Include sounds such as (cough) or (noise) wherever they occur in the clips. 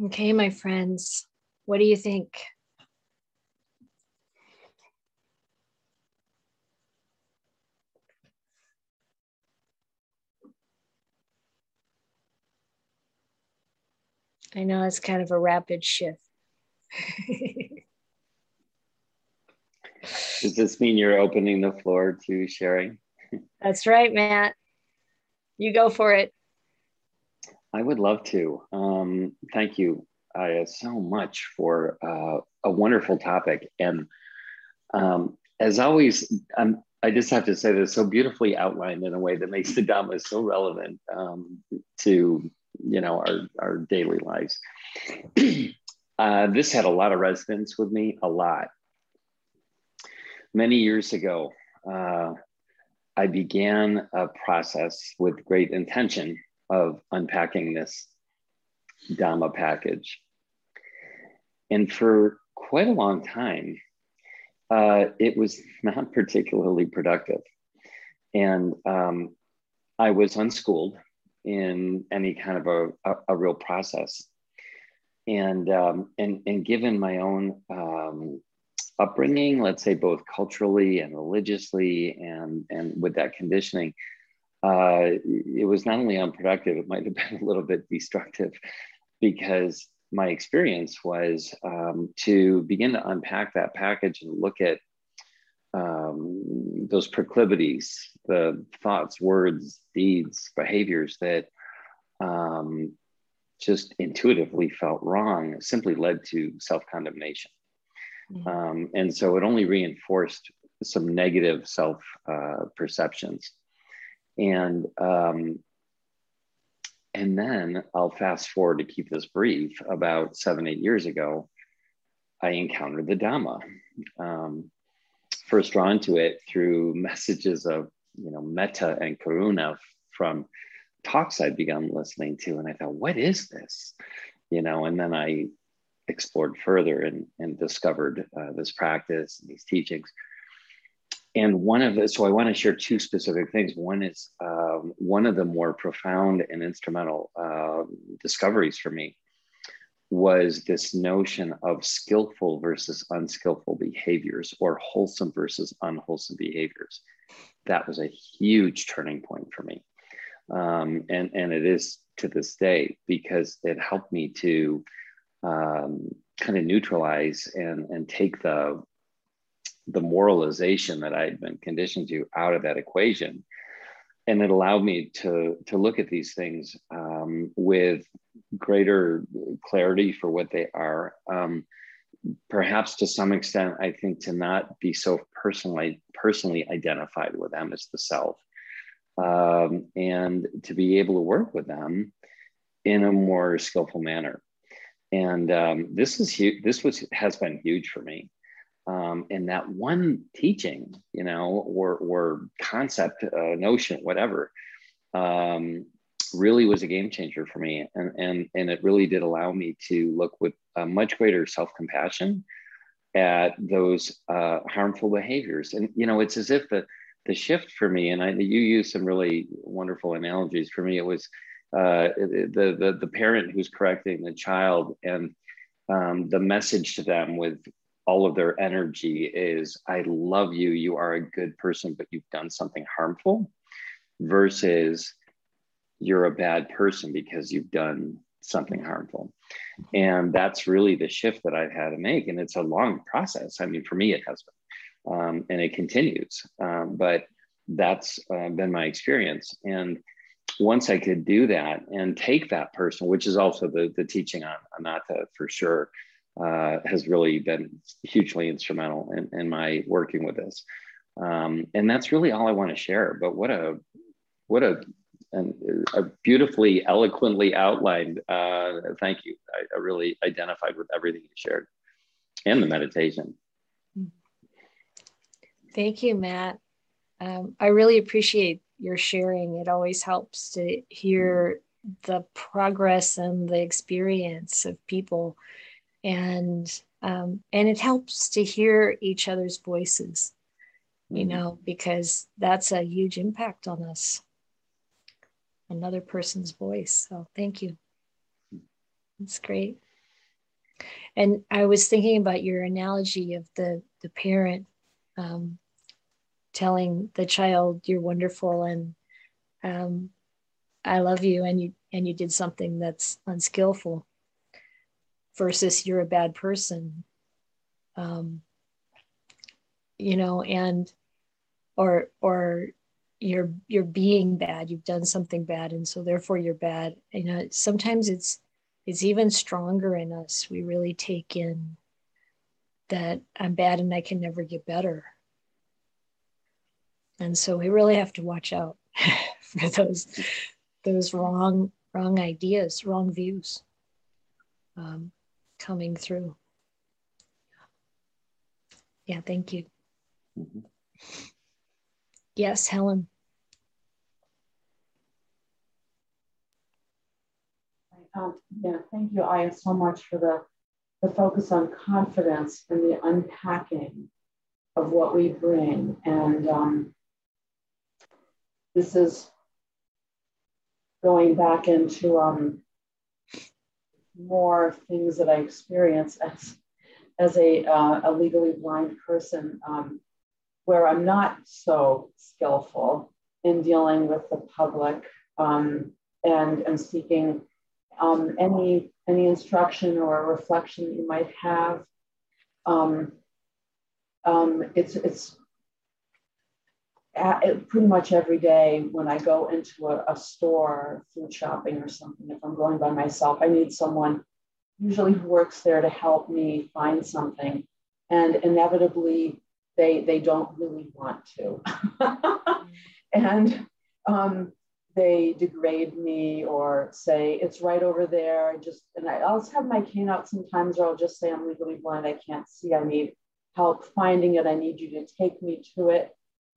Okay, my friends, what do you think? I know it's kind of a rapid shift. (laughs) Does this mean you're opening the floor to sharing? That's right, Matt. You go for it. I would love to. Um, thank you, Ayya, so much for uh, a wonderful topic. And um, as always, I'm, I just have to say that it's so beautifully outlined in a way that makes the Dhamma so relevant um, to you know our, our daily lives. (clears throat) uh, this had a lot of resonance with me, a lot. Many years ago, uh, I began a process with great intention of unpacking this Dhamma package. And for quite a long time, uh, it was (laughs) not particularly productive. And um, I was unschooled in any kind of a, a, a real process. And, um, and, and given my own um, upbringing, let's say both culturally and religiously, and, and with that conditioning, uh, it was not only unproductive, it might have (laughs) been a little bit destructive because my experience was um, to begin to unpack that package and look at um, those proclivities, the thoughts, words, deeds, behaviors that um, just intuitively felt wrong simply led to self condemnation. Mm-hmm. Um, and so it only reinforced some negative self uh, perceptions. And um, and then I'll fast forward to keep this brief. About seven, eight years ago, I encountered the Dhamma. Um, first drawn to it through messages of you know metta and karuna from talks I'd begun listening to, and I thought, what is this? You know, and then I explored further and, and discovered uh, this practice and these teachings. And one of the, so I want to share two specific things. One is um, one of the more profound and instrumental uh, discoveries for me was this notion of skillful versus unskillful behaviors or wholesome versus unwholesome behaviors. That was a huge turning point for me. Um, and, and it is to this day because it helped me to um, kind of neutralize and, and take the, the moralization that I had been conditioned to out of that equation and it allowed me to to look at these things um, with greater clarity for what they are. Um, perhaps to some extent, I think to not be so personally personally identified with them as the self, um, and to be able to work with them in a more skillful manner. And um, this is huge. This was has been huge for me um, and that one teaching, you know, or, or concept, uh, notion, whatever, um, really was a game changer for me. And, and, and it really did allow me to look with a much greater self compassion at those uh, harmful behaviors. And, you know, it's as if the, the shift for me, and I, you use some really wonderful analogies. For me, it was uh, the, the, the parent who's correcting the child and um, the message to them with all of their energy is i love you you are a good person but you've done something harmful versus you're a bad person because you've done something harmful. And that's really the shift that i've had to make and it's a long process. I mean for me it has been um, and it continues um, but that's uh, been my experience. And once i could do that and take that person which is also the, the teaching on anatta for sure uh, has really been hugely instrumental in, in my working with this. Um, and that's really all I want to share. But what a what a and a beautifully eloquently outlined. Uh, thank you. I, I, really identified with everything you shared, and the meditation. Thank you, Matt. Um, I really appreciate your sharing. It always helps to hear the progress and the experience of people and um, and it helps to hear each other's voices you mm-hmm. know because that's a huge impact on us. Another person's voice. So thank you. That's great. And I was thinking about your analogy of the the parent um, telling the child you're wonderful and um, I love you, and you and you did something that's unskillful versus you're a bad person. Um, you know, and or or you're you're being bad. You've done something bad and so therefore you're bad. You know sometimes it's it's even stronger in us. We really take in that i'm bad and i can never get better. And so we really have to watch out (laughs) for those those wrong wrong ideas wrong views. Um, coming through yeah thank you mm-hmm. Yes, Helen. Um, yeah, thank you, Ayya, so much for the, the focus on confidence and the unpacking of what we bring. And um, this is going back into um, more things that I experience as, as a, uh, a legally blind person. Um, where I'm not so skillful in dealing with the public um, and, seeking um, any, any instruction or reflection that you might have. Um, um it's, it's at, pretty much every day when I go into a, a store, food shopping or something, if I'm going by myself, I need someone usually who works there to help me find something. And inevitably, they they don't really want to. (laughs) And um, they degrade me or say it's right over there. Just and I, i'll have my cane out sometimes or i'll just say i'm legally blind. I can't see. I need help finding it. I need you to take me to it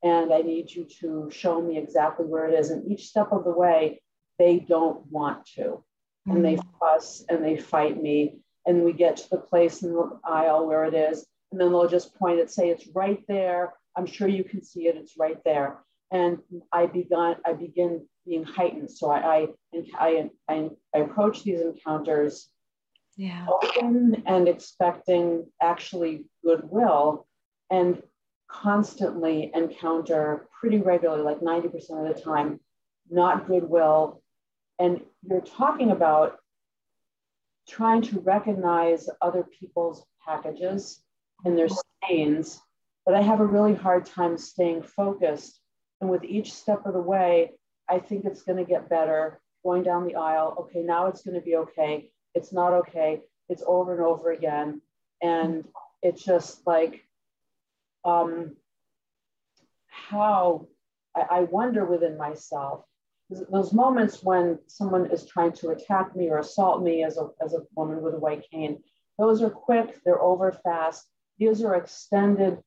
and i need you to show me exactly where it is and each step of the way they don't want to and they mm. fuss and they fight me and we get to the place in the aisle where it is and then they'll just point it, say it's right there. I'm sure you can see it. It's right there. And I began, I begin being heightened. So I, I, I, I, I approach these encounters yeah. open and expecting actually goodwill and constantly encounter pretty regularly, like 90% of the time, not goodwill. And you're talking about trying to recognize other people's packages and their stains, but I have a really hard time staying focused. And with each step of the way, I think it's going to get better going down the aisle. Okay, now it's going to be okay. It's not okay. It's over and over again. And it's just like, um, how I, I wonder within myself those moments when someone is trying to attack me or assault me as a, as a woman with a white cane, those are quick, they're over fast, these are extended,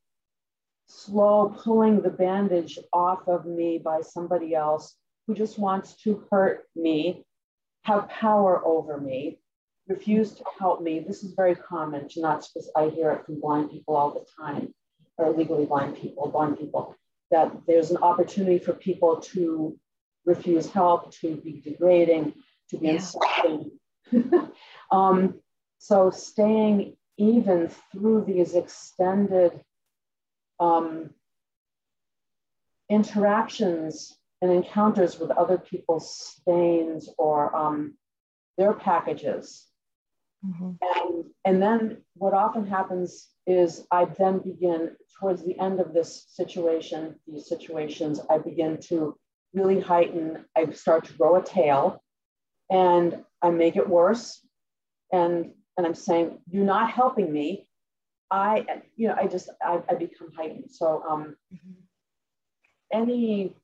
slow pulling the bandage off of me by somebody else who just wants to hurt me, have power over me, refuse to help me. This is very common. To not, I hear it from blind people all the time, or legally blind people, blind people, that there's an opportunity for people to refuse help, to be degrading, to be yeah. insulting. (laughs) um, so staying even through these extended um, interactions and encounters with other people's stains or um, their packages. Mm-hmm. And, and then what often happens is I then begin towards the end of this situation, these situations, I begin to really heighten. I start to grow a tail and I make it worse. And and I'm saying, you're not helping me. I, you know, I just, I, I become heightened. So um, mm-hmm. any,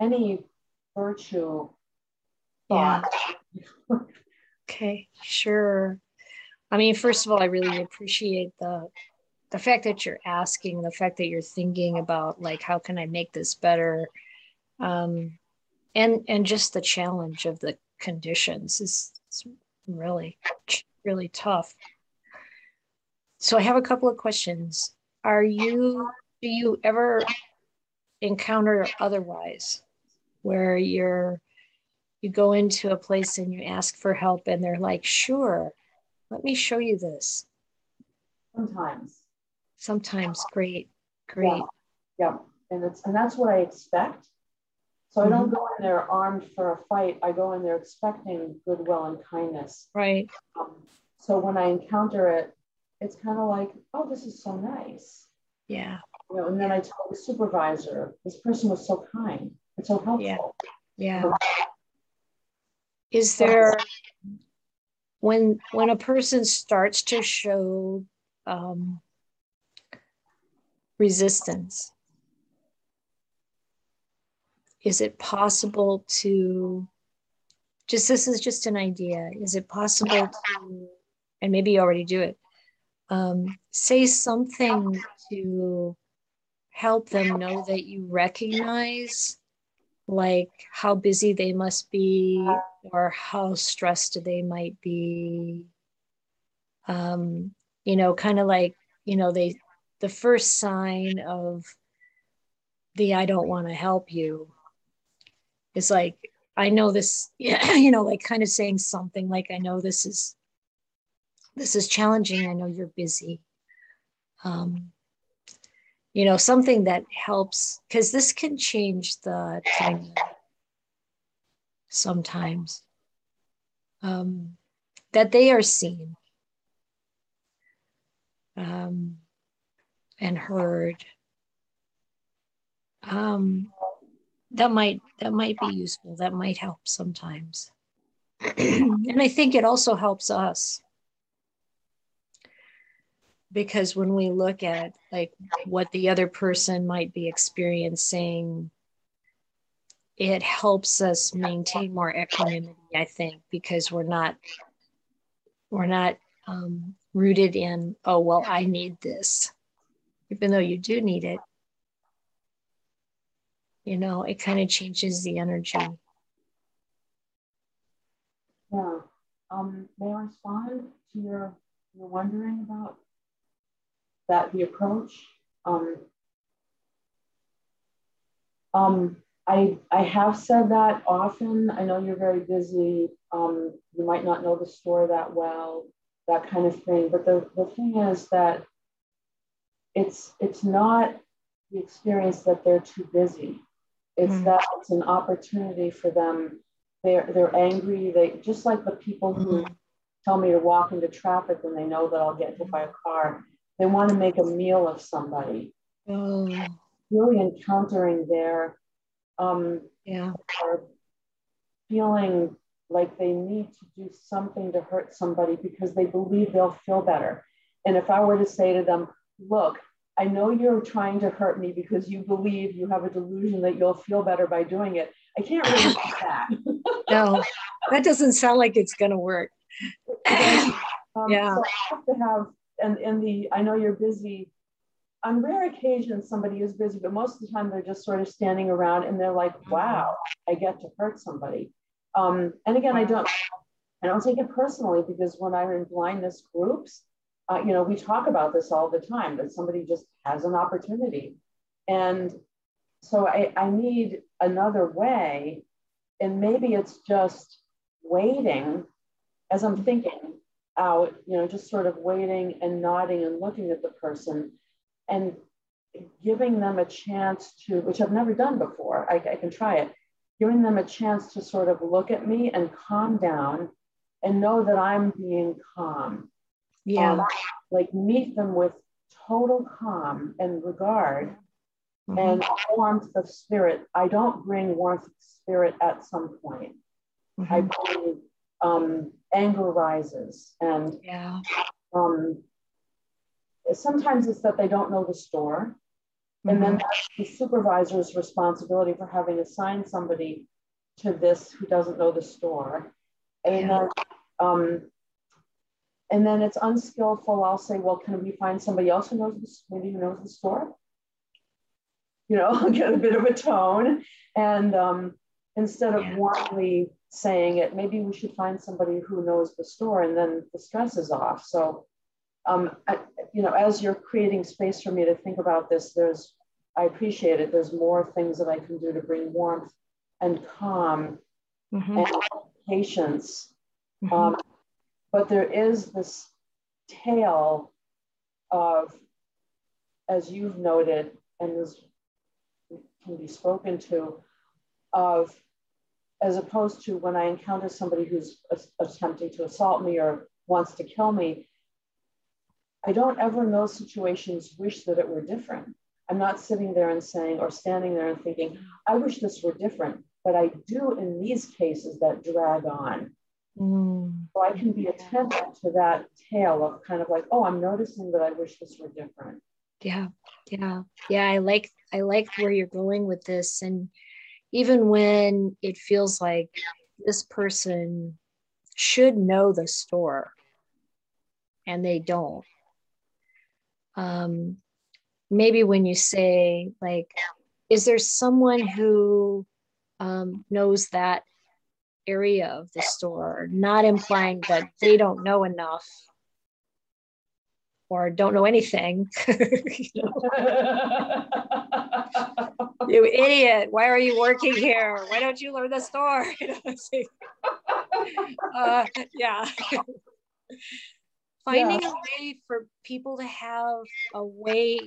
any virtue thought. Okay, sure. I mean, first of all, I really appreciate the the fact that you're asking, the fact that you're thinking about like how can I make this better, um, and and just the challenge of the conditions is, is really, really tough. So I have a couple of questions. Are you, do you ever encounter otherwise where you're, you go into a place and you ask for help and they're like, sure, let me show you this. Sometimes. Sometimes. Great. Great. Yeah. yeah. And it's and that's what I expect. So I don't mm-hmm. go in there armed for a fight. I go in there expecting goodwill and kindness. Right. Um, so when I encounter it, it's kind of like, oh, this is so nice. Yeah. You know, and then I tell the supervisor, this person was so kind. and so helpful. Yeah. Yeah. Is there when when a person starts to show um, resistance is it possible to just this is just an idea. Is it possible to and maybe you already do it um, say something to help them know that you recognize like how busy they must be or how stressed they might be. Um, you know kind of like you know they the first sign of the i don't want to help you is like i know this (clears throat) you know like kind of saying something like i know this is this is challenging. I know you're busy. Um, you know something that helps because this can change the time sometimes um, that they are seen um, and heard. Um, that might that might be useful that might help sometimes. (clears throat) And i think it also helps us because when we look at like what the other person might be experiencing it helps us maintain more equanimity i think because we're not we're not um, rooted in oh well i need this even though you do need it. You know it kind of changes the energy. Yeah. Um, may i respond to your your wondering about that the approach. Um, um, I, I have said that often. I know you're very busy. Um, you might not know the store that well, that kind of thing. But the, the thing is that it's it's not the experience that they're too busy. It's mm. that it's an opportunity for them. They're they're angry. They just like the people who mm. tell me to walk into traffic when they know that I'll get hit by a car. They want to make a meal of somebody. Oh. Really encountering their um, yeah. feeling like they need to do something to hurt somebody because they believe they'll feel better. And if I were to say to them, look, I know you're trying to hurt me because you believe you have a delusion that you'll feel better by doing it. I can't really do that. (laughs) no, that doesn't sound like it's going to work. (laughs) um, yeah. So I have to have and in the I know you're busy. On rare occasions, somebody is busy, but most of the time they're just sort of standing around and they're like, mm-hmm. "Wow, I get to hurt somebody." Um, and again, I don't, I don't take it personally because when I'm in blindness groups, uh, you know, we talk about this all the time that somebody just has an opportunity, and so I, I need another way, and maybe it's just waiting as I'm thinking out, you know, just sort of waiting and nodding and looking at the person and giving them a chance to, which I've never done before, I, I can try it, giving them a chance to sort of look at me and calm down and know that I'm being calm. Yeah. Um, like meet them with total calm and regard mm-hmm. and warmth of spirit. I don't bring warmth of spirit at some point. Mm-hmm. I bring um, anger rises and yeah. um, sometimes it's that they don't know the store mm-hmm. and then mm-hmm. that's the supervisor's responsibility for having assigned somebody to this who doesn't know the store and yeah. then um, and then it's unskillful i'll say well can we find somebody else who knows this maybe who knows the store you know I'll (laughs) get a bit of a tone and um, instead of yeah. warmly saying it, maybe we should find somebody who knows the store and then the stress is off. So, um, I, you know, as you're creating space for me to think about this, there's, I appreciate it. There's more things that I can do to bring warmth and calm mm-hmm. and patience. Mm-hmm. Um, but there is this tale of, as you've noted, and this can be spoken to, of as opposed to when I encounter somebody who's attempting to assault me or wants to kill me, I don't ever in those situations wish that it were different. I'm not sitting there and saying, or standing there and thinking, I wish this were different. But I do in these cases that drag on. Mm. So I can be attentive to that tale of kind of like, oh, I'm noticing that I wish this were different. Yeah. Yeah. Yeah. I like I like where you're going with this. And even when it feels like this person should know the store and they don't. Um, maybe when you say like is there someone who um, knows that area of the store not implying that they don't know enough or don't know anything you, (laughs) know? you, idiot why are you working here why don't you learn the store (laughs) (laughs) uh, yeah finding yeah. a way for people to have a way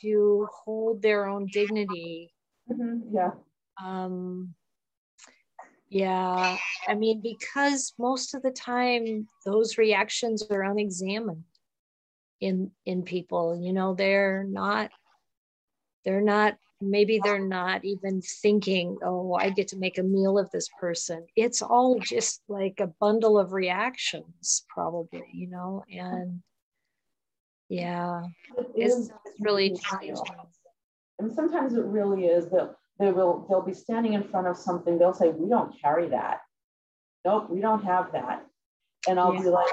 to hold their own dignity. Mm-hmm. Yeah. Um, yeah. I mean, because most of the time those reactions are unexamined in in people. You know, they're not they're not maybe they're not even thinking, oh, I get to make a meal of this person. It's all just like a bundle of reactions, probably, you know, and yeah, it's, it's really challenging. And sometimes it really is that they will they'll be standing in front of something, they'll say, We don't carry that. Nope, we don't have that. And I'll yeah. be like,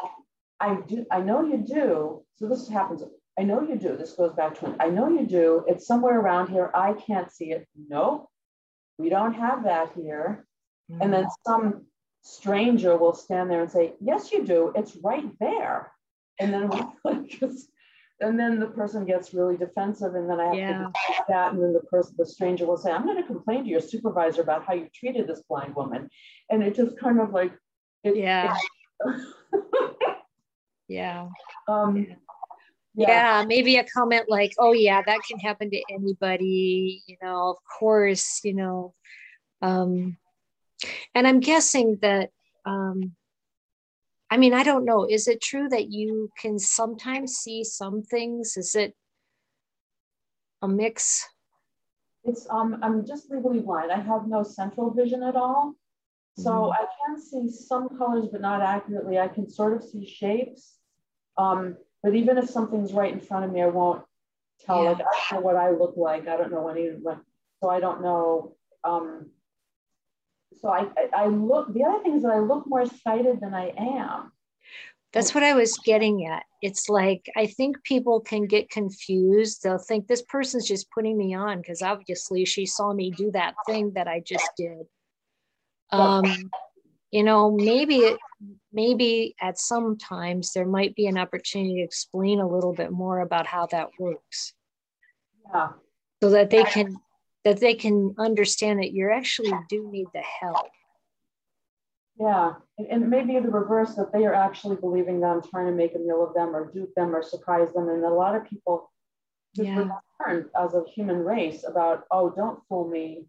I do, I know you do. So this happens I know you do. This goes back to, I know you do. It's somewhere around here. I can't see it. Nope, we don't have that here. Mm-hmm. And then mm. some stranger will stand there and say, Yes, you do. It's right there. And then we (laughs) like just, and then the person gets really defensive, and then I have yeah. to that. And then the person, the stranger will say, I'm going to complain to your supervisor about how you treated this blind woman. And it just kind of like, it, yeah. It, (laughs) yeah. Um, yeah yeah. yeah. maybe a comment like oh yeah that can happen to anybody you know of course you know um and i'm guessing that um i mean i don't know is it true that you can sometimes see some things is it a mix it's um i'm just legally blind i have no central vision at all so mm-hmm. i can see some colors but not accurately i can sort of see shapes um but even if something's right in front of me, I won't tell. Yeah. Like I don't know what I look like. I don't know anyone. So I don't know. Um, so I, I look. The other thing is that I look more sighted than I am. That's what I was getting at. It's like I think people can get confused. They'll think this person's just putting me on because obviously she saw me do that thing that I just did. Um, you know, maybe it, maybe at some times there might be an opportunity to explain a little bit more about how that works. Yeah. So that they can that they can understand that you actually do need the help. Yeah, and, and maybe the reverse that they are actually believing that I'm trying to make a meal of them or dupe them or surprise them. And a lot of people yeah. learned as a human race about, oh, don't fool me.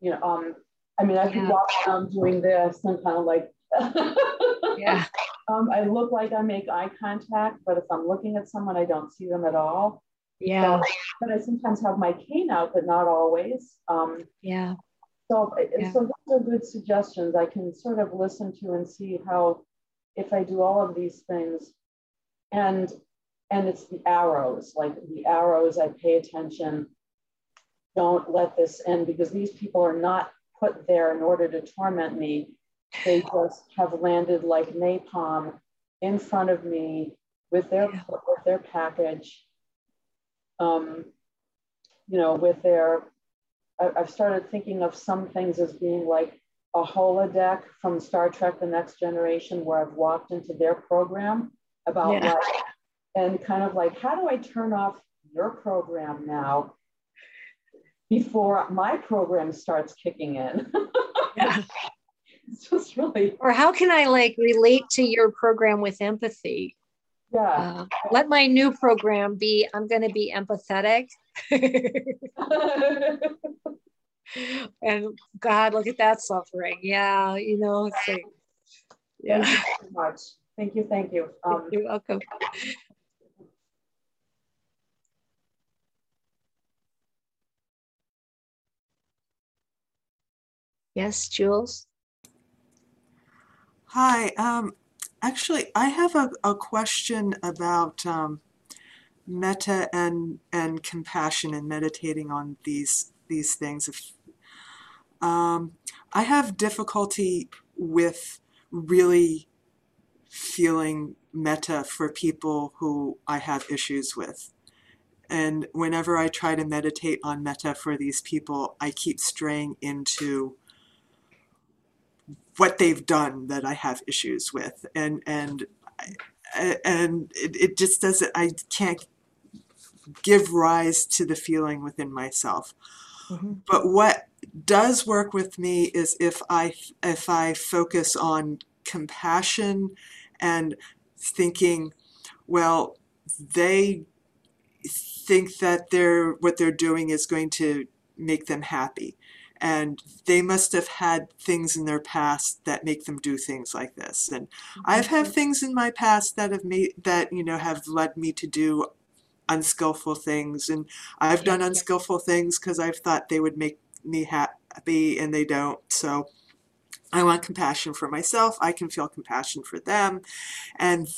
You know, um, I mean, I yeah. can walk around doing this and kind of like (laughs) yeah. Um, I look like I make eye contact, but if I'm looking at someone, I don't see them at all. Yeah. So, but I sometimes have my cane out, but not always. Um, yeah. So, yeah. so those are good suggestions. I can sort of listen to and see how, if I do all of these things, and and it's the arrows, like the arrows. I pay attention. Don't let this end because these people are not put there in order to torment me they just have landed like napalm in front of me with their yeah. with their package. Um, you know, with their I, I've started thinking of some things as being like a holodeck from Star Trek: The Next Generation, where I've walked into their program about yeah. like, and kind of like, how do I turn off your program now before my program starts kicking in? yeah (laughs) it's just really. Or how can I like relate to your program with empathy? Yeah. Uh, let my new program be I'm going to be empathetic. (laughs) and God, look at that suffering. Yeah, you know, it's like, yeah. Thank you so much. Thank you. Thank you. Um, You're welcome. Yes, Jules. Hi. Um, actually, I have a, a question about um, metta and and compassion and meditating on these these things. If, um, I have difficulty with really feeling metta for people who I have issues with. And whenever I try to meditate on metta for these people, I keep straying into what they've done that I have issues with, and and and it, it just doesn't. I can't give rise to the feeling within myself. Mm-hmm. But what does work with me is if I if I focus on compassion and thinking, well, they think that they're what they're doing is going to make them happy and they must have had things in their past that make them do things like this. And i've had things in my past that have made that you know have led me to do unskillful things. And i've done unskillful things because i've thought they would make me happy and they don't. So i want compassion for myself. I can feel compassion for them. And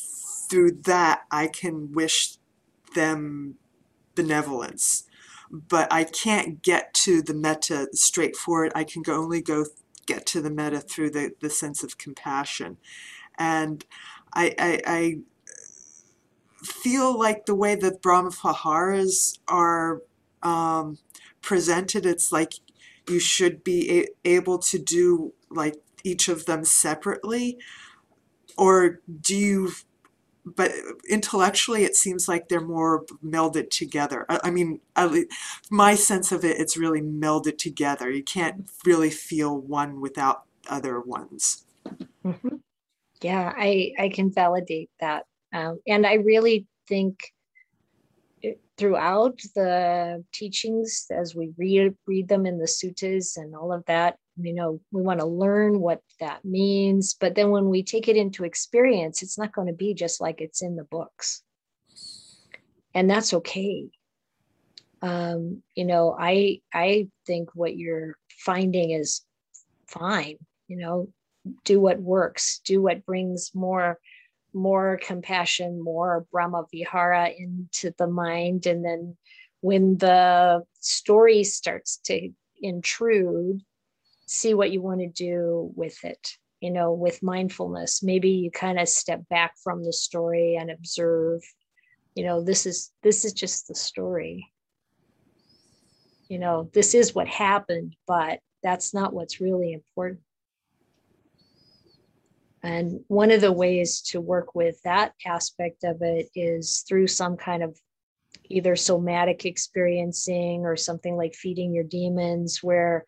through that i can wish them benevolence but I can't get to the metta straightforward. I can only go get to the metta through the, the sense of compassion. And I, I, I feel like the way that Brahma Viharas are um, presented, it's like you should be able to do like each of them separately. Or do you but intellectually it seems like they're more melded together. I, I mean my sense of it it's really melded together. You can't really feel one without other ones. Mm-hmm. yeah i i can validate that. Um, and i really think throughout the teachings as we read read them in the suttas and all of that you know we want to learn what that means. But then when we take it into experience it's not going to be just like it's in the books. And that's okay. Um, you know i i think what you're finding is fine you know do what works do what brings more more compassion more brahma vihara into the mind. And then when the story starts to intrude see what you want to do with it you know with mindfulness. Maybe you kind of step back from the story and observe you know this is this is just the story. You know this is what happened but that's not what's really important. And one of the ways to work with that aspect of it is through some kind of either somatic experiencing or something like feeding your demons where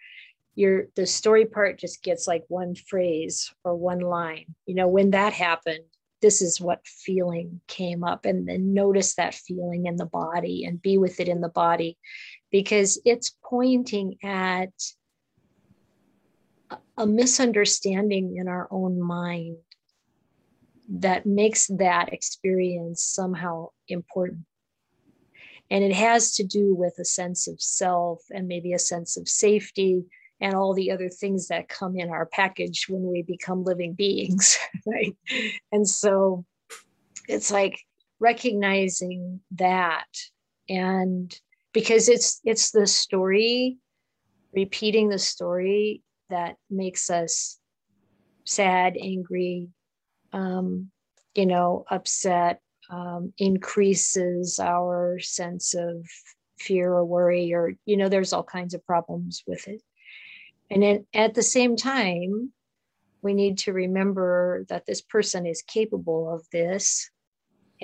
your the story part just gets like one phrase or one line. You know when that happened this is what feeling came up and then notice that feeling in the body and be with it in the body. Because it's pointing at a misunderstanding in our own mind that makes that experience somehow important. And it has to do with a sense of self and maybe a sense of safety and all the other things that come in our package when we become living beings (laughs) right? And so it's like recognizing that and because it's it's the story repeating the story that makes us sad angry um, you know upset um, increases our sense of fear or worry or you know there's all kinds of problems with it and then at the same time, we need to remember that this person is capable of this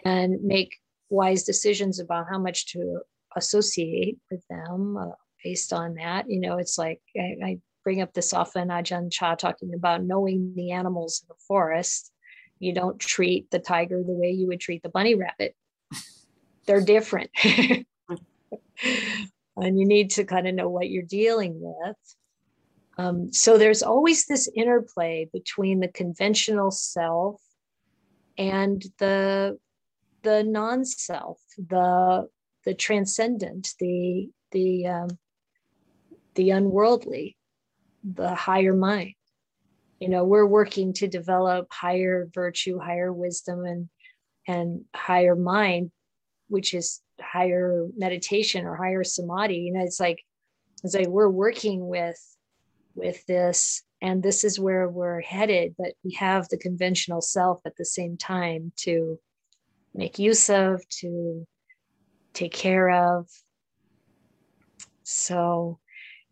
and make wise decisions about how much to associate with them uh, based on that. You know, it's like I, I, bring up this often, Ajahn Chah talking about knowing the animals in the forest. You don't treat the tiger the way you would treat the bunny rabbit. They're different. (laughs) and you need to kind of know what you're dealing with. Um, so there's always this interplay between the conventional self and the the non-self, the the transcendent, the the um, the unworldly, the higher mind. You know, we're working to develop higher virtue, higher wisdom, and and higher mind, which is higher meditation or higher samadhi. You know, it's like it's like we're working with with this, and this is where we're headed, but we have the conventional self at the same time to make use of, to take care of. So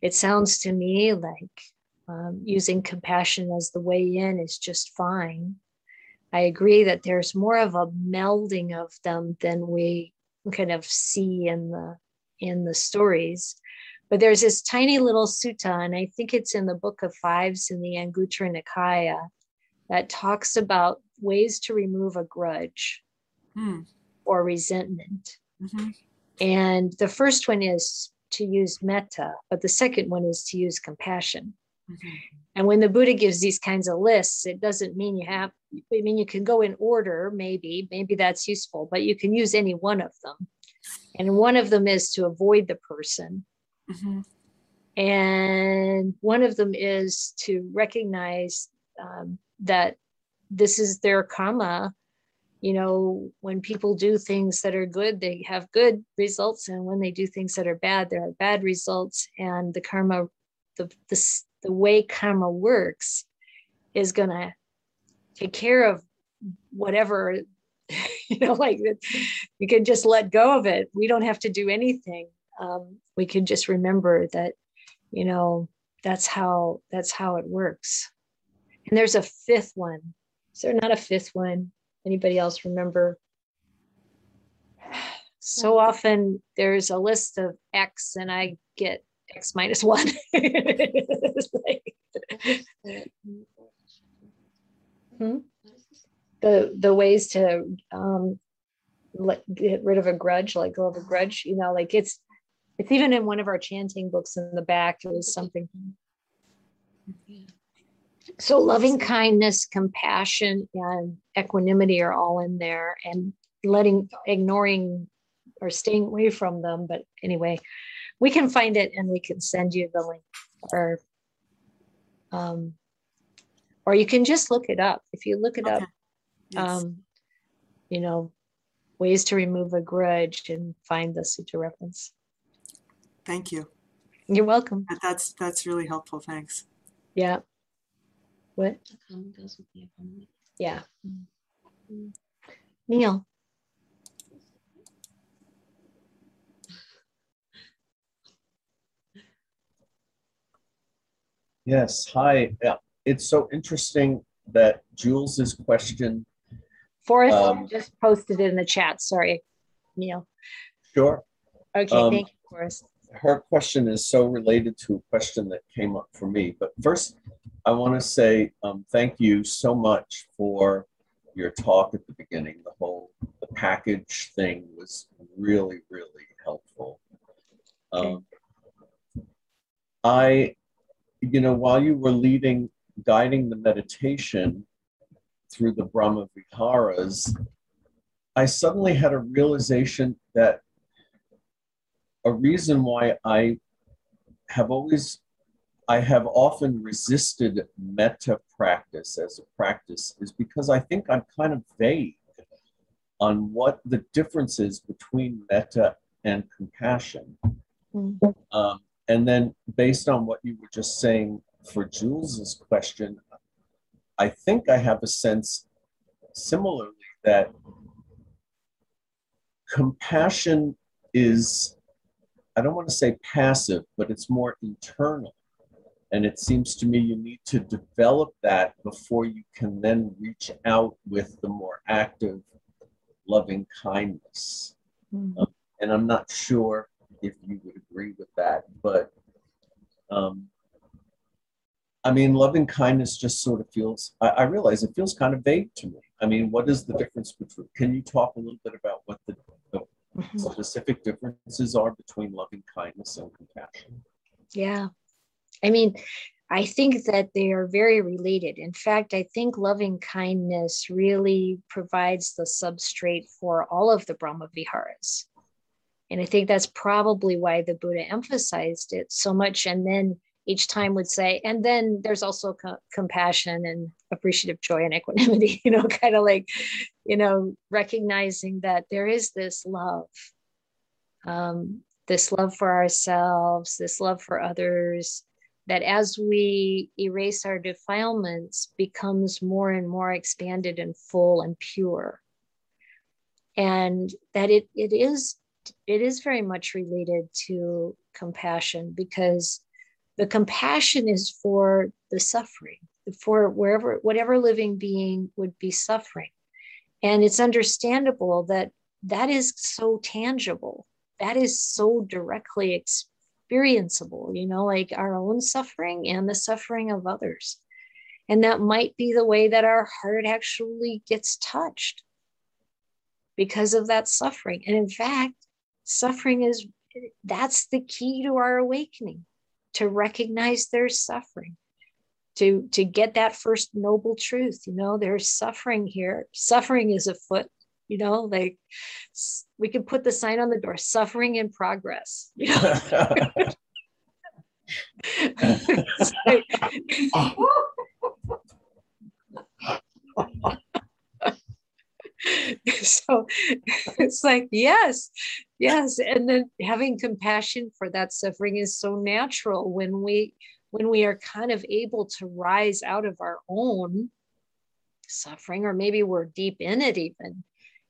it sounds to me like um, using compassion as the way in is just fine. I agree that there's more of a melding of them than we kind of see in the in the stories. But there's this tiny little sutta, and I think it's in the Book of Fives in the Anguttara Nikaya, that talks about ways to remove a grudge hmm. or resentment. Mm-hmm. And the first one is to use metta, but the second one is to use compassion. Mm-hmm. And when the Buddha gives these kinds of lists, it doesn't mean you have, I mean, you can go in order, maybe, maybe that's useful, but you can use any one of them. And one of them is to avoid the person. Mm-hmm. And one of them is to recognize um, that this is their karma you know, when people do things that are good, they have good results. And when they do things that are bad, there are bad results. And the karma, the, the, the way karma works is going to take care of whatever, (laughs) you know, like you can just let go of it. We don't have to do anything. Um, we can just remember that, you know, that's how that's how it works. And there's a fifth one. Is there not a fifth one? Anybody else remember? (sighs) So often there's a list of X and I get X minus one. (laughs) like, hmm? The the ways to um, let get rid of a grudge, let go of a grudge, you know, like it's it's even in one of our chanting books in the back, it was something. So loving kindness, compassion, and equanimity are all in there, and letting ignoring or staying away from them. But anyway, we can find it and we can send you the link, or um, or you can just look it up. If you look it okay. up, yes. um, you know, ways to remove a grudge and find the sutta reference. Thank you. You're welcome. That's that's really helpful. Thanks. Yeah. What? goes with the Yeah. Mm-hmm. Neil. Yes. Hi. Yeah. It's so interesting that Jules's question. Forrest um, just posted it in the chat. Sorry, Neil. Sure. Okay. Um, thank you, Forrest. Her question is so related to a question that came up for me. But first, I want to say um, thank you so much for your talk at the beginning. The whole the package thing was really, really helpful. Um, I, you know, while you were leading, guiding the meditation through the Brahma Viharas, I suddenly had a realization that a reason why I have always I have often resisted metta practice as a practice is because I think I'm kind of vague on what the difference is between metta and compassion. Mm-hmm. Um, and then, based on what you were just saying for Jules's question, I think I have a sense similarly that compassion is, I don't want to say passive, but it's more internal. And it seems to me you need to develop that before you can then reach out with the more active, loving kindness. Mm-hmm. Um, and I'm not sure if you would agree with that, but um, I mean, loving kindness just sort of feels, I, I, realize it feels kind of vague to me. I mean, what is the difference between, can you talk a little bit about what the, the mm-hmm. specific differences are between loving kindness and compassion? Yeah. I mean, I think that they are very related. In fact, I think loving kindness really provides the substrate for all of the Brahma Viharas. And I think that's probably why the Buddha emphasized it so much. And then each time would say, and then there's also co- compassion and appreciative joy and equanimity, (laughs) you know, kind of like, you know, recognizing that there is this love, um, this love for ourselves, this love for others, that as we erase our defilements becomes more and more expanded and full and pure. And that it, it is it is very much related to compassion because the compassion is for the suffering, for wherever, whatever living being would be suffering. And it's understandable that that is so tangible, that is so directly experienceable, you know, like our own suffering and the suffering of others. And that might be the way that our heart actually gets touched because of that suffering. And in fact, suffering is that's the key to our awakening to recognize their suffering to to get that first noble truth you know there's suffering here. Suffering is afoot you know like we can put the sign on the door suffering in progress (laughs) so (laughs) it's like yes yes and then having compassion for that suffering is so natural when we when we are kind of able to rise out of our own suffering or maybe we're deep in it even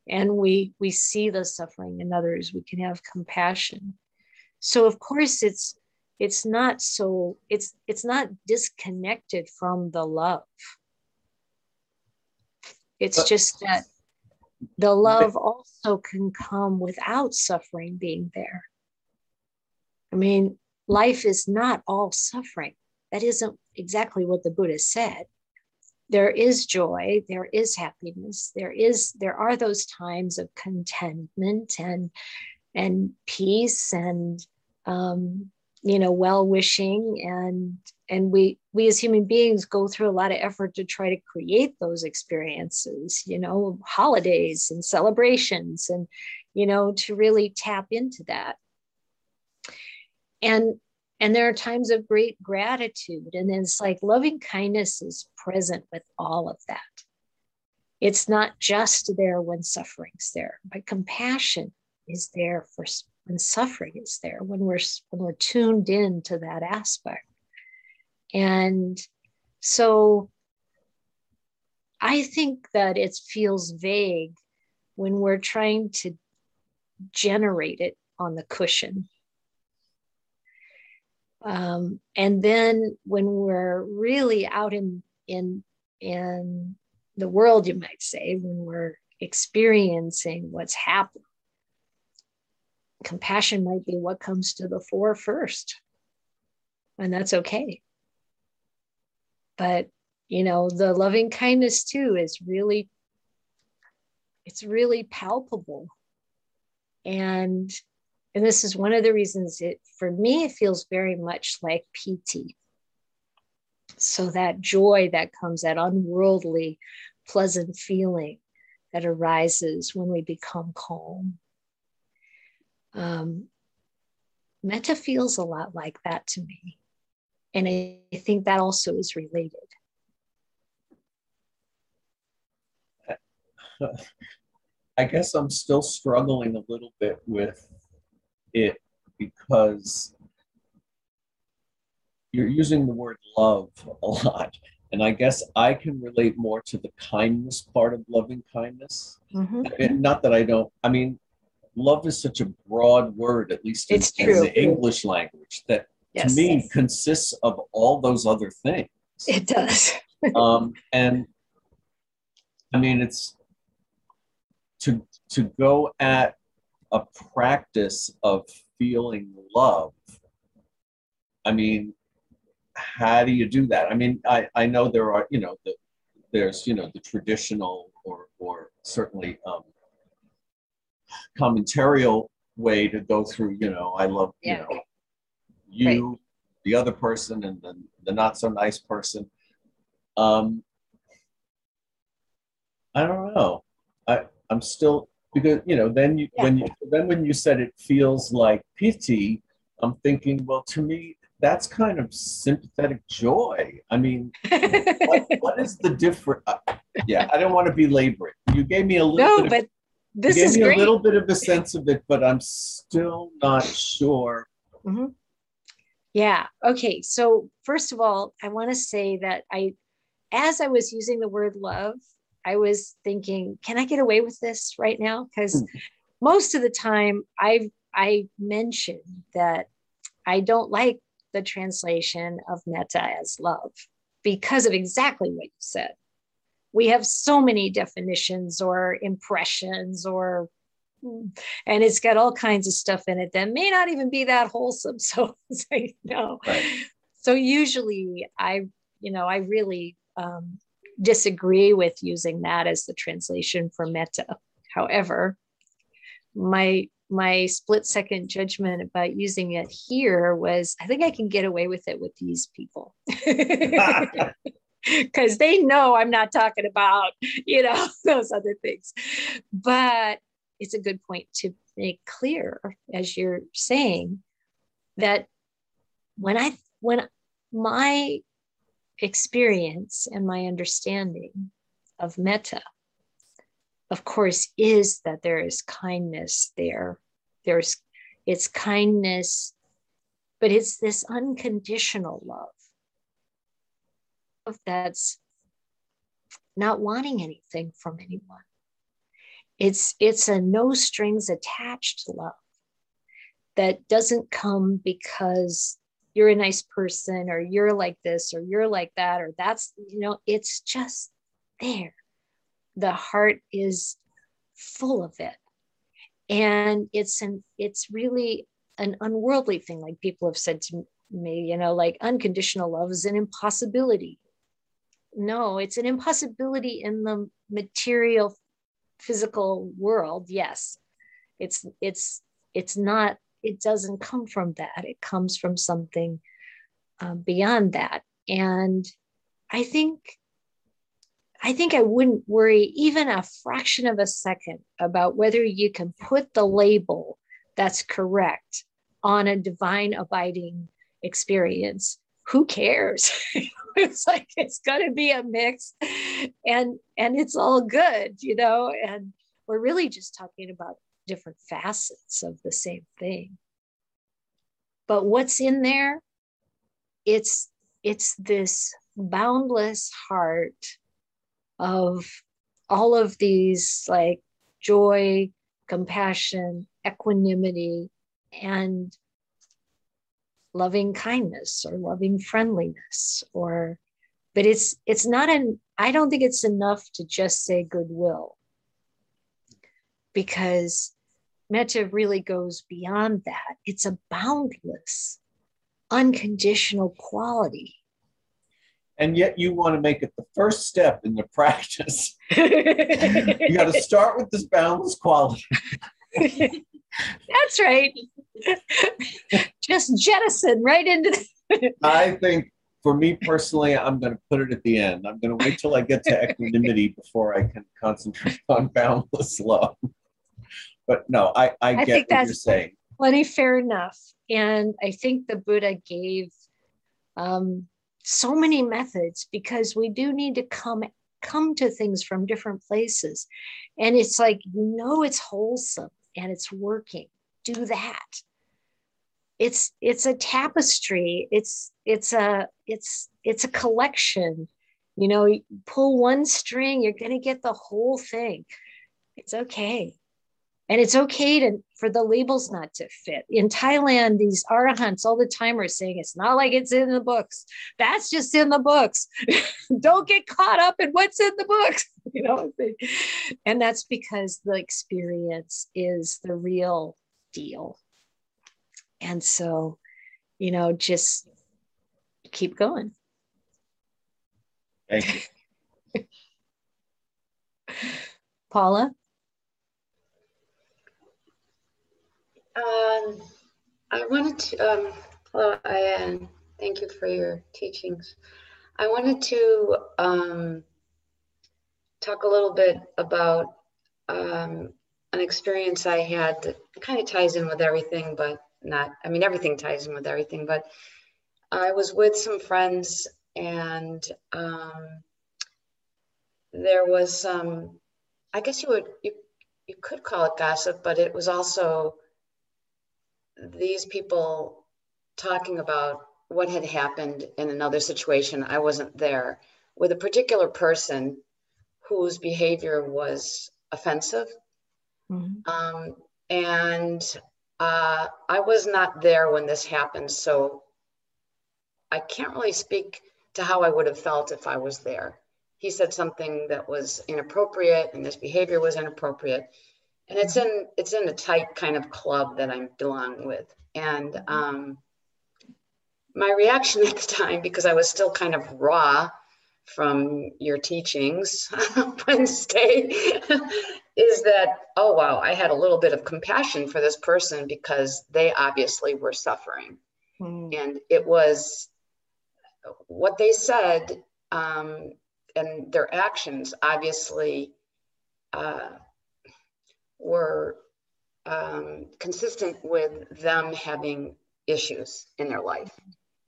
and we we see the suffering in others we can have compassion. So of course it's it's not so it's it's not disconnected from the love. It's just that the love also can come without suffering being there. I mean, life is not all suffering. That isn't exactly what the Buddha said. There is joy, there is happiness, there is there are those times of contentment and and peace and um, you know well wishing and and we we as human beings go through a lot of effort to try to create those experiences you know holidays and celebrations and you know to really tap into that. And and there are times of great gratitude and it's like loving kindness is present with all of that. It's not just there when suffering's there but compassion is there for when suffering is there when we're when we're tuned in to that aspect and so i think that it feels vague when we're trying to generate it on the cushion um, and then when we're really out in in in the world you might say when we're experiencing what's happening compassion might be what comes to the fore first. And that's okay. But, you know, the loving kindness too is really, it's really palpable. And and this is one of the reasons it for me it feels very much like piti so that joy that comes that unworldly pleasant feeling that arises when we become calm um, metta feels a lot like that to me. And I, I think that also is related. I guess I'm still struggling a little bit with it because you're using the word love a lot. And I guess I can relate more to the kindness part of loving kindness. Mm-hmm. Not that I don't, I mean, love is such a broad word, at least in, in the English language, that yes. to me consists of all those other things. It does. (laughs) um, and I mean, it's to to go at a practice of feeling love. I mean, how do you do that? I mean, I, I know there are, you know, the, there's, you know, the traditional or, or certainly um, commentarial way to go through, you know, I love, Yeah. you know, you, Right. the other person, and the, the not so nice person. Um, I don't know. I, I'm still, because, you know, then you, when you, then when you said it feels like pity, I'm thinking, well, to me, that's kind of sympathetic joy. I mean, what, (laughs) what is the difference? yeah, I don't want to belabor it. You gave me a little no, bit of, but this you gave is me great. a little bit of a sense of it, but I'm still not sure. Yeah. Okay. So, first of all, I want to say that I, as I was using the word love, I was thinking, can I get away with this right now? Because hmm. most of the time I've, I mention that I don't like the translation of metta as love because of exactly what you said. We have so many definitions or impressions or and it's got all kinds of stuff in it that may not even be that wholesome. (laughs) So, so you know, Right. so usually I, you know, I really um, disagree with using that as the translation for metta However, my my split second judgment about using it here was I think I can get away with it with these people. (laughs) (laughs) Because they know I'm not talking about, you know, those other things. But it's a good point to make clear, as you're saying, that when I when my experience and my understanding of metta of course is that there is kindness there. There's it's kindness but it's this unconditional love that's not wanting anything from anyone it's it's a no strings attached love that doesn't come because you're a nice person or you're like this or you're like that or that's you know it's just there. The heart is full of it. And it's an it's really an unworldly thing like people have said to me you know like unconditional love is an impossibility. No it's an impossibility in the material physical world yes it's it's it's not it doesn't come from that. It comes from something um, beyond that. And i think i think i wouldn't worry even a fraction of a second about whether you can put the label that's correct on a divine abiding experience who cares? (laughs) It's like it's going to be a mix. And and it's all good you know and we're really just talking about different facets of the same thing. But what's in there? It's it's this boundless heart of all of these like joy compassion equanimity and loving kindness or loving friendliness or but it's it's not an i don't think it's enough to just say goodwill because metta really goes beyond that it's a boundless unconditional quality and yet you want to make it the first step in the practice. (laughs) you got to start with this boundless quality. that's right (laughs) just jettison right into the (laughs) I think for me personally, I'm going to put it at the end. I'm going to wait till I get to equanimity before I can concentrate on boundless love. But no, I, I, I get what you're saying. plenty fair enough. And I think the Buddha gave um, so many methods because we do need to come come to things from different places. And it's like, you know, it's wholesome and it's working. Do that. It's it's a tapestry. It's it's a it's it's a collection. You know, pull one string, you're gonna get the whole thing. It's okay. And it's okay to for the labels not to fit. In thailand these arahants all the time are saying it's not like it's in the books. That's just in the books. (laughs) Don't get caught up in what's in the books. (laughs) You know and that's because the experience is the real deal and so you know just keep going. Thank you. (laughs) Paula? Um, I wanted to, um, hello, Ayya. Thank you for your teachings. I wanted to um, talk a little bit about um, an experience I had that kind of ties in with everything, but not, I mean, everything ties in with everything, but I was with some friends and um, there was some, I guess you would, you, you could call it gossip, but it was also these people talking about what had happened in another situation. I wasn't there with a particular person whose behavior was offensive. Mm-hmm. Um, and uh, I was not there when this happened, so I can't really speak to how I would have felt if I was there. He said something that was inappropriate, and this behavior was inappropriate, and it's in it's in a tight kind of club that I belong with, and um, my reaction (laughs) at the time, because I was still kind of raw from your teachings (laughs) Wednesday, (laughs) is that, oh, wow, I had a little bit of compassion for this person because they obviously were suffering. Mm. And it was what they said um, and their actions obviously uh, were um, consistent with them having issues in their life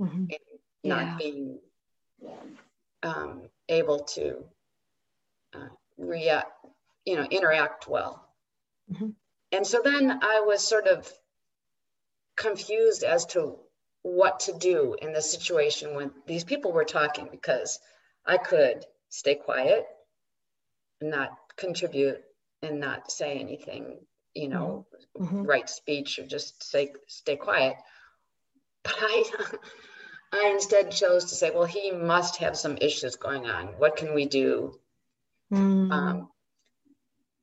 mm-hmm. and not yeah. being um, able to uh, react, you know, interact well. Mm-hmm. And so then I was sort of confused as to what to do in the situation when these people were talking because I could stay quiet and not contribute and not say anything, you know, mm-hmm. mm-hmm. right speech or just say stay quiet. (laughs) But I I instead chose to say, well, he must have some issues going on. What can we do? Mm. Um,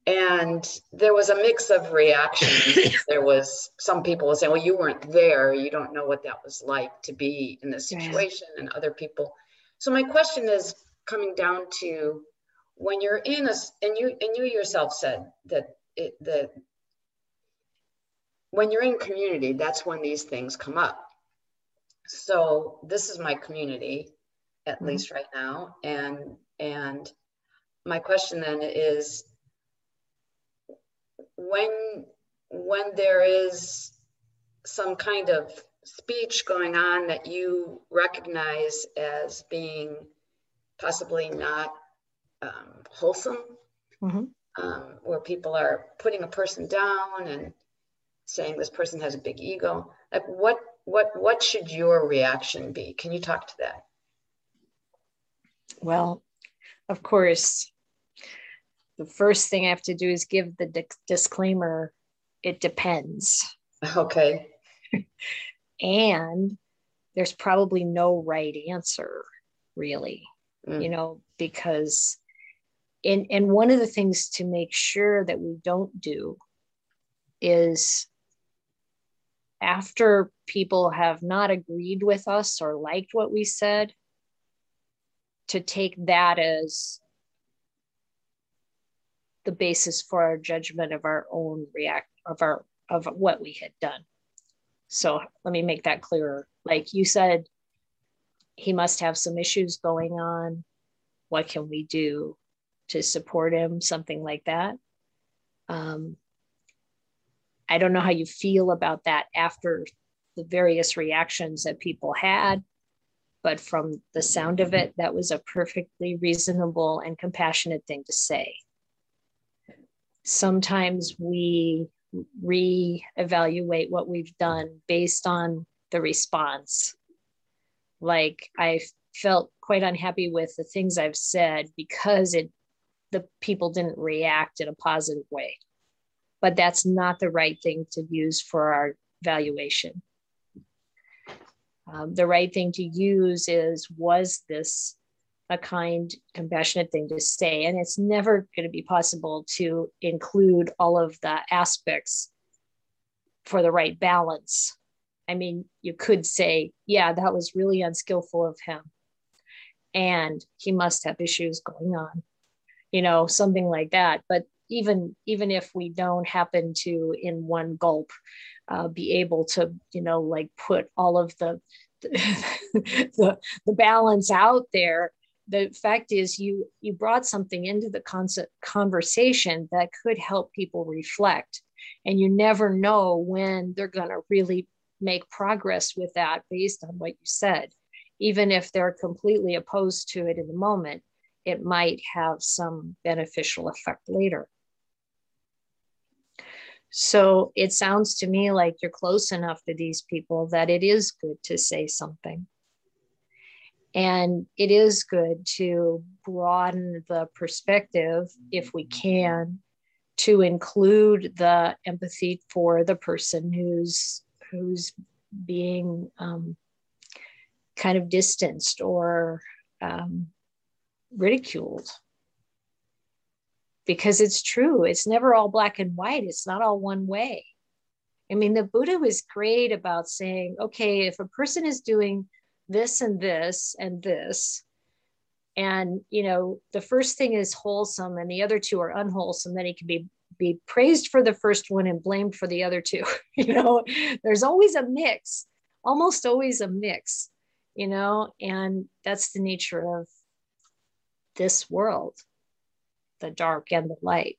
and there was a mix of reactions. (laughs) there was some people saying, well, you weren't there. You don't know what that was like to be in this situation, and other people. So my question is coming down to when you're in a, and you and you yourself said that it that when you're in community, that's when these things come up so this is my community at mm-hmm. least right now and and my question then is when when there is some kind of speech going on that you recognize as being possibly not um, wholesome mm-hmm. um, where people are putting a person down and saying this person has a big ego like what what what should your reaction be? Can you talk to that? Well of course the first thing i have to do is give the di- disclaimer. It depends. Okay. And there's probably no right answer really mm. you know because and and one of the things to make sure that we don't do is after people have not agreed with us or liked what we said, to take that as the basis for our judgment of our own react of our of what we had done. So let me make that clearer. Like you said, he must have some issues going on. What can we do to support him? Something like that. Um, I don't know how you feel about that after the various reactions that people had, but from the sound of it, that was a perfectly reasonable and compassionate thing to say. Sometimes we re-evaluate what we've done based on the response. Like I felt quite unhappy with the things I've said because it the people didn't react in a positive way but that's not the right thing to use for our valuation. Um, the right thing to use is was this a kind, compassionate thing to say? And it's never going to be possible to include all of the aspects for the right balance I mean, you could say, yeah, that was really unskillful of him. And he must have issues going on, you know, something like that. But even even if we don't happen to in one gulp uh, be able to, you know, like put all of the (laughs) the, the balance out there the fact is you you brought something into the concept conversation that could help people reflect. And you never know when they're going to really make progress with that based on what you said. Even if they're completely opposed to it in the moment it might have some beneficial effect later so it sounds to me like you're close enough to these people that it is good to say something. And it is good to broaden the perspective if we can to include the empathy for the person who's who's being um, kind of distanced or um, ridiculed because it's true. It's never all black and white. It's not all one way. I mean the buddha was great about saying okay if a person is doing this and this and this and you know the first thing is wholesome and the other two are unwholesome then he can be be praised for the first one and blamed for the other two. (laughs) You know there's always a mix almost always a mix you know and that's the nature of this world the dark and the light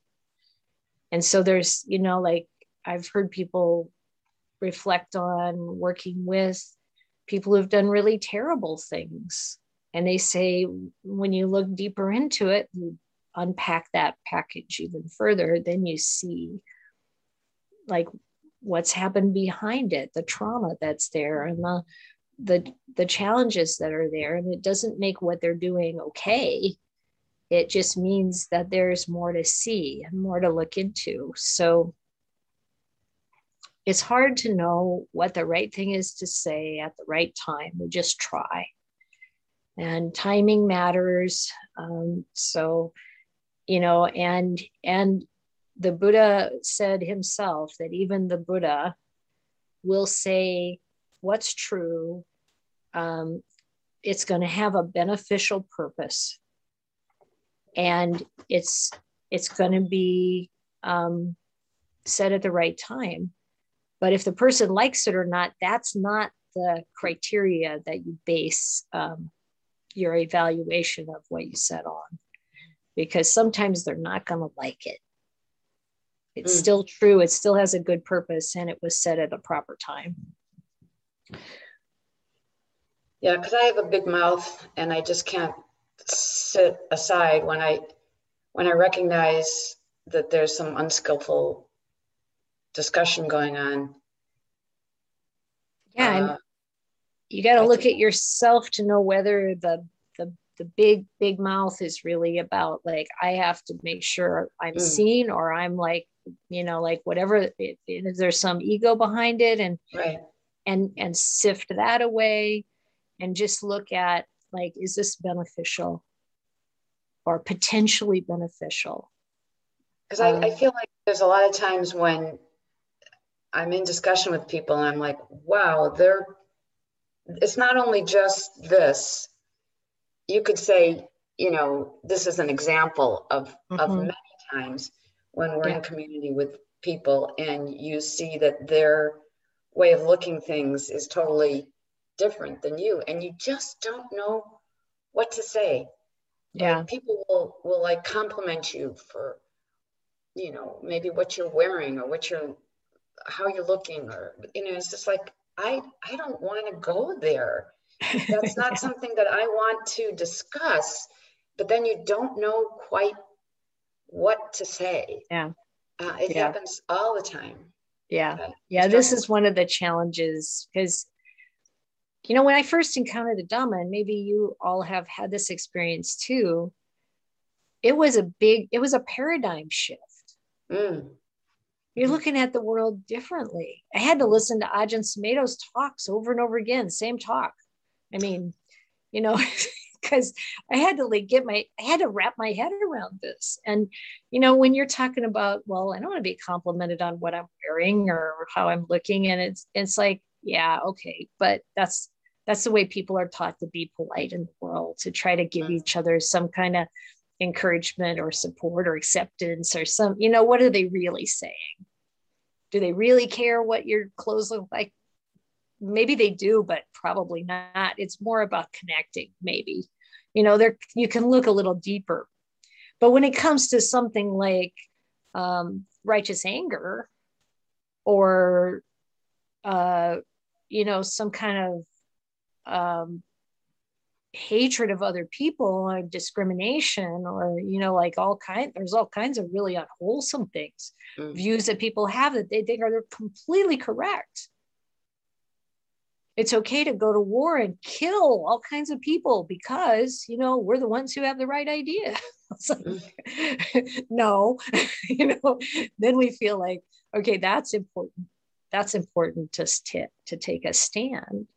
and so there's you know like i've heard people reflect on working with people who've done really terrible things. And they say when you look deeper into it, you unpack that package even further, then you see like what's happened behind it, the trauma that's there and the the the challenges that are there. And it doesn't make what they're doing okay. It just means that there's more to see and more to look into. So it's hard to know what the right thing is to say at the right time. We just try. And timing matters. Um, so, you know, and and the Buddha said himself that even the Buddha will say what's true. Um, it's going to have a beneficial purpose, and it's it's going to be um, said at the right time but if the person likes it or not, that's not the criteria that you base um, your evaluation of what you set on, because sometimes they're not going to like it. It's mm. still true, it still has a good purpose, and it was set at a proper time. Yeah, because I have a big mouth and I just can't sit aside when I when I recognize that there's some unskillful discussion going on. Yeah, uh, you got to look at yourself to know whether the the the big big mouth is really about like I have to make sure I'm mm. seen or I'm like you know like whatever if there's some ego behind it and right and and sift that away and just look at like is this beneficial or potentially beneficial because um, I, I feel like there's a lot of times when I'm in discussion with people and I'm like, wow, they're, it's not only just this. You could say, you know, this is an example of, mm-hmm. of many times when we're yeah. in community with people and you see that their way of looking things is totally different than you and you just don't know what to say. Yeah. like people will will like compliment you for you know maybe what you're wearing or what you're how you're looking or you know it's just like i i don't want to go there. That's not yeah. (laughs) something that i want to discuss but then you don't know quite what to say. Yeah. Uh, it yeah. happens all the time. Yeah. Uh, yeah this is one of the challenges because you know when i first encountered the dhamma and maybe you all have had this experience too it was a big it was a paradigm shift mm you're looking at the world differently. I had to listen to Ajahn Sumedho's talks over and over again, same talk. I mean, you know, (laughs) because I had to like get my, I had to wrap my head around this. And, you know, when you're talking about, well, I don't want to be complimented on what I'm wearing or how I'm looking. And it's, it's like, yeah, okay. But that's that's the way people are taught to be polite in the world, to try to give each other some kind of encouragement or support or acceptance or some, you know, what are they really saying? Do they really care what your clothes look like? Maybe they do, but probably not. It's more about connecting, maybe. You know, there you can look a little deeper. But when it comes to something like um, righteous anger or uh, you know some kind of um, hatred of other people or discrimination or you know like all kind there's all kinds of really unwholesome things mm. views that people have that they think are completely correct it's okay to go to war and kill all kinds of people because you know we're the ones who have the right idea (laughs) like, mm. (laughs) no (laughs) you know then we feel like okay that's important that's important to, to, to take a stand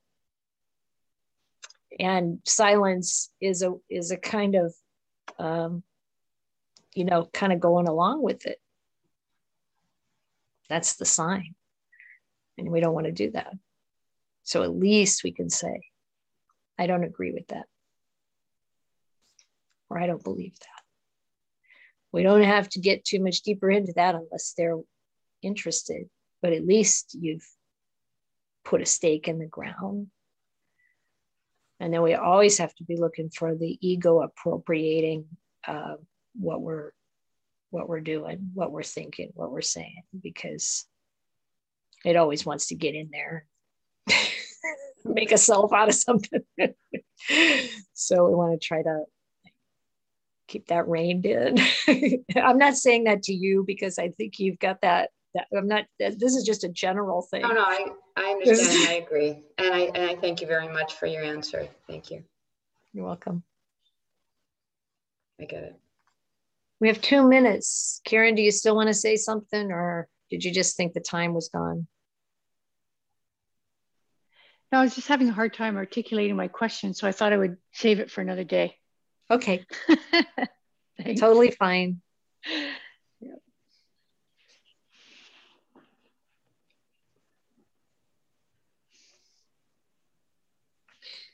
and silence is a is a kind of um, you know kind of going along with it. That's the sign. And we don't want to do that. So at least we can say i don't agree with that. Or i don't believe that. We don't have to get too much deeper into that unless they're interested. But at least you've put a stake in the ground. And then we always have to be looking for the ego appropriating uh, what we're what we're doing, what we're thinking, what we're saying, because it always wants to get in there, (laughs) make a self out of something. (laughs) so we want to try to keep that reined in. (laughs) I'm not saying that to you because I think you've got that that I'm not, this is just a general thing. No, no, I, I understand. I agree. And I, and I thank you very much for your answer. Thank you. You're welcome. I get it. We have two minutes. Karen, do you still want to say something or did you just think the time was gone? No, I was just having a hard time articulating my question. So I thought I would save it for another day. Okay. (laughs) totally fine.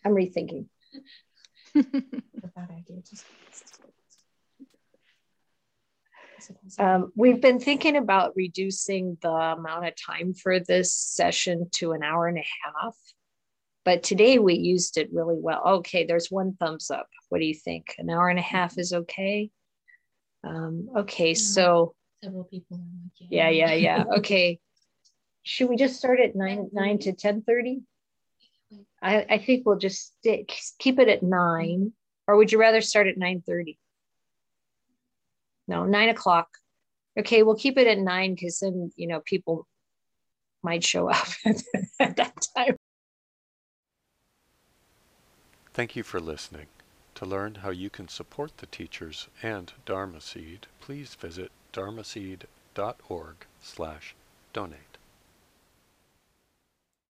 I'm rethinking. um, we've been thinking about reducing the amount of time for this session to an hour and a half. But today we used it really well. Okay, there's one thumbs up. What do you think? An hour and a half is okay? Um, okay, so several people are yeah, yeah, yeah. Okay. Should we just start at nine nine to ten thirty? I, I think we'll just stick, keep it at nine. Or would you rather start at 9:30? No, nine o'clock. Okay, we'll keep it at nine because then you know people might show up (laughs) at that time. Thank you for listening. To learn how you can support the teachers and Dharma Seed, please visit dharmaseed.org slash donate.